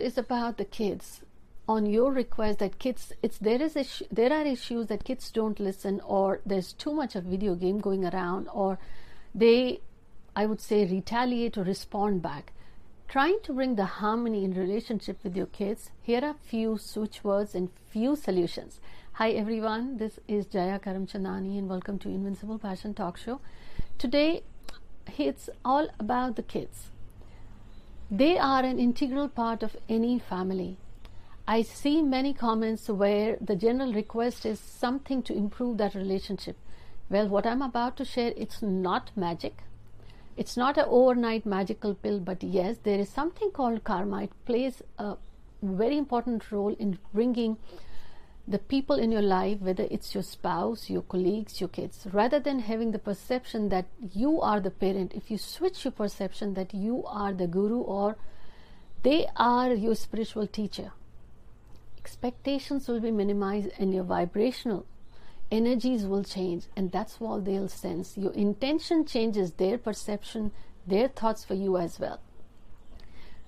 is about the kids. On your request that kids it's there is there are issues that kids don't listen or there's too much of video game going around or they i would say retaliate or respond back. Trying to bring the harmony in relationship with your kids here are few switch words and few solutions. Hi everyone. This is jaya karamchandani and welcome to invincible passion talk show. Today it's all about the kids they are an integral part of any family I see many comments where the general request is something to improve that relationship. Well, what I'm about to share, it's not magic. It's not an overnight magical pill, but yes, there is something called karma. It plays a very important role in bringing the people in your life, whether it's your spouse, your colleagues, your kids, rather than having the perception that you are the parent, if you switch your perception that you are the guru or they are your spiritual teacher, expectations will be minimized and your vibrational energies will change and that's what they'll sense. Your intention changes their perception their thoughts for you as well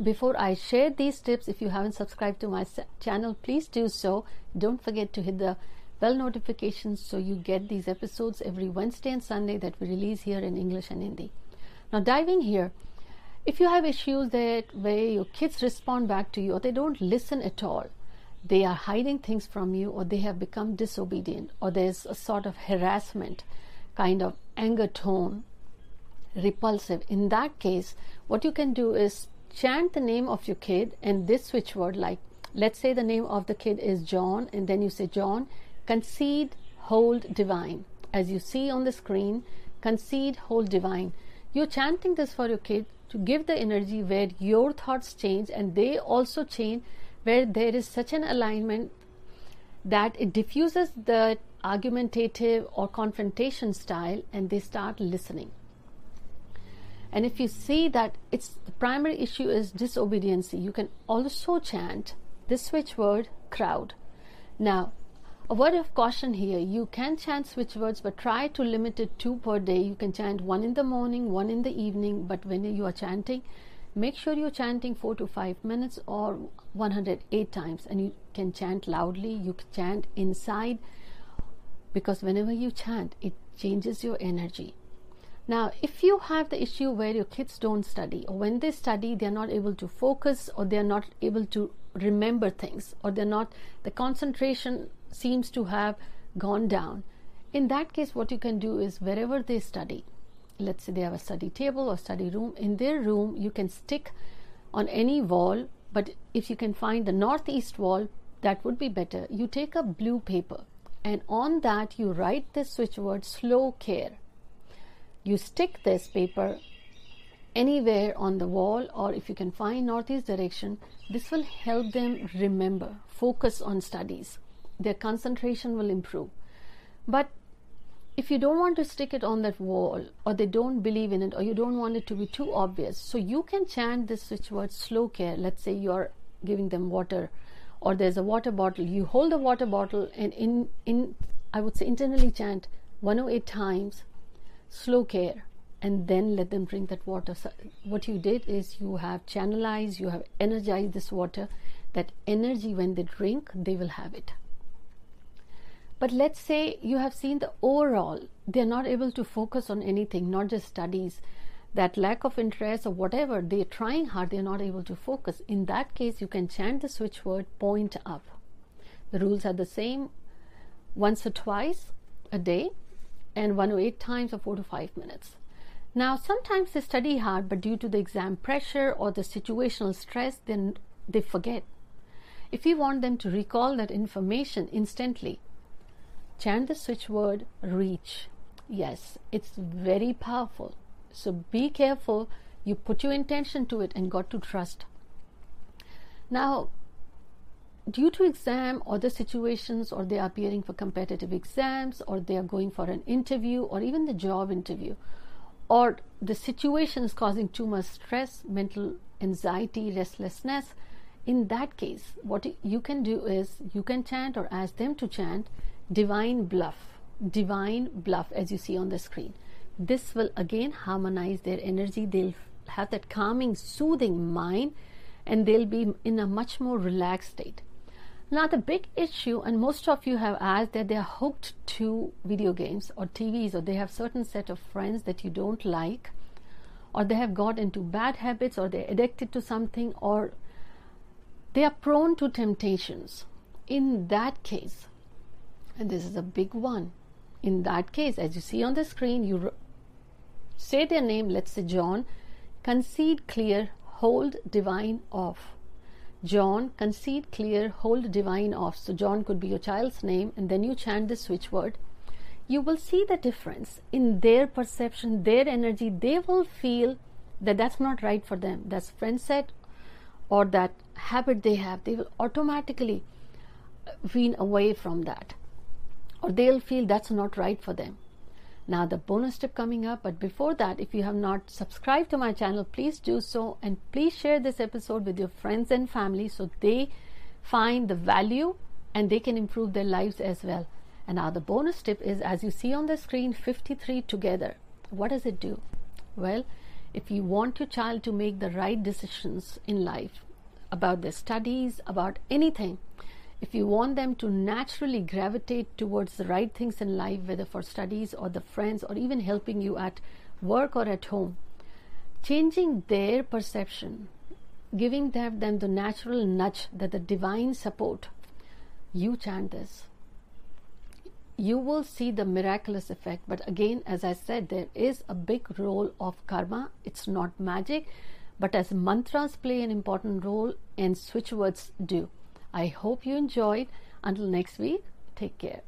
before i share these tips if you haven't subscribed to my channel please do so. Don't forget to hit the bell notifications so you get these episodes every wednesday and sunday that we release here in english and hindi. Now diving here if you have issues that where your kids respond back to you or they don't listen at all they are hiding things from you or they have become disobedient or there's a sort of harassment kind of anger tone repulsive in that case what you can do is chant the name of your kid and this switch word like let's say the name of the kid is john and then you say john concede hold divine as you see on the screen concede hold divine you're chanting this for your kid to give the energy where your thoughts change and they also change where there is such an alignment that it diffuses the argumentative or confrontation style and they start listening. And if you see that it's the primary issue is disobedience, you can also chant this switch word crowd. Now, a word of caution here you can chant switch words, but try to limit it two per day. You can chant one in the morning, one in the evening, but when you are chanting, make sure you're chanting 4 to 5 minutes or 108 times and you can chant loudly you can chant inside because whenever you chant it changes your energy now if you have the issue where your kids don't study or when they study they're not able to focus or they're not able to remember things or they're not the concentration seems to have gone down. In that case what you can do is wherever they study let's say they have a study table or study room in their room you can stick on any wall but if you can find the northeast wall that would be better. You take a blue paper and on that you write the switch word slow care you stick this paper anywhere on the wall or if you can find northeast direction this will help them remember focus on studies. Their concentration will improve. But if you don't want to stick it on that wall or they don't believe in it or you don't want it to be too obvious so you can chant this switch word slow care. Let's say you're giving them water or there's a water bottle. You hold the water bottle and in in i would say internally chant 108 times slow care and then let them drink that water. So what you did is you have channelized you have energized this water. That energy when they drink they will have it. But let's say you have seen the overall, they're not able to focus on anything, not just studies, that lack of interest or whatever, they're trying hard, they're not able to focus. In that case, you can chant the switch word point up. The rules are the same once or twice a day and one or eight times or four to five minutes. Now, sometimes they study hard, but due to the exam pressure or the situational stress, then they forget. If you want them to recall that information instantly, chant the switch word reach. Yes, it's very powerful. So be careful. You put your intention to it and got to trust. Now, due to exam or the situations, or they are appearing for competitive exams, or they are going for an interview, or even the job interview, or the situation is causing too much stress, mental anxiety, restlessness, in that case, what you can do is you can chant or ask them to chant divine bluff, divine bluff, as you see on the screen. This will again harmonize their energy. They'll have that calming, soothing mind, and they'll be in a much more relaxed state. Now, the big issue, and most of you have asked that they are hooked to video games or TVs, or they have certain set of friends that you don't like, or they have got into bad habits, or they're addicted to something, or they are prone to temptations. In that case, and this is a big one, in that case, as you see on the screen, you say their name, let's say John, concede clear, hold divine off John, concede clear, hold divine off. So, John could be your child's name, and then you chant the switch word. You will see the difference in their perception, their energy. They will feel that that's not right for them. That's friend set or that habit they have. They will automatically wean away from that, or they'll feel that's not right for them. Now, the bonus tip coming up, but before that, if you have not subscribed to my channel, please do so and please share this episode with your friends and family so they find the value and they can improve their lives as well. And now, the bonus tip is as you see on the screen 53 together. What does it do? Well, if you want your child to make the right decisions in life about their studies, about anything, if you want them to naturally gravitate towards the right things in life, whether for studies or the friends or even helping you at work or at home, changing their perception, giving them, them the natural nudge that the divine support, you chant this. You will see the miraculous effect. But again, as I said, there is a big role of karma. It's not magic, but as mantras play an important role and switch words do. I hope you enjoyed. Until next week, take care.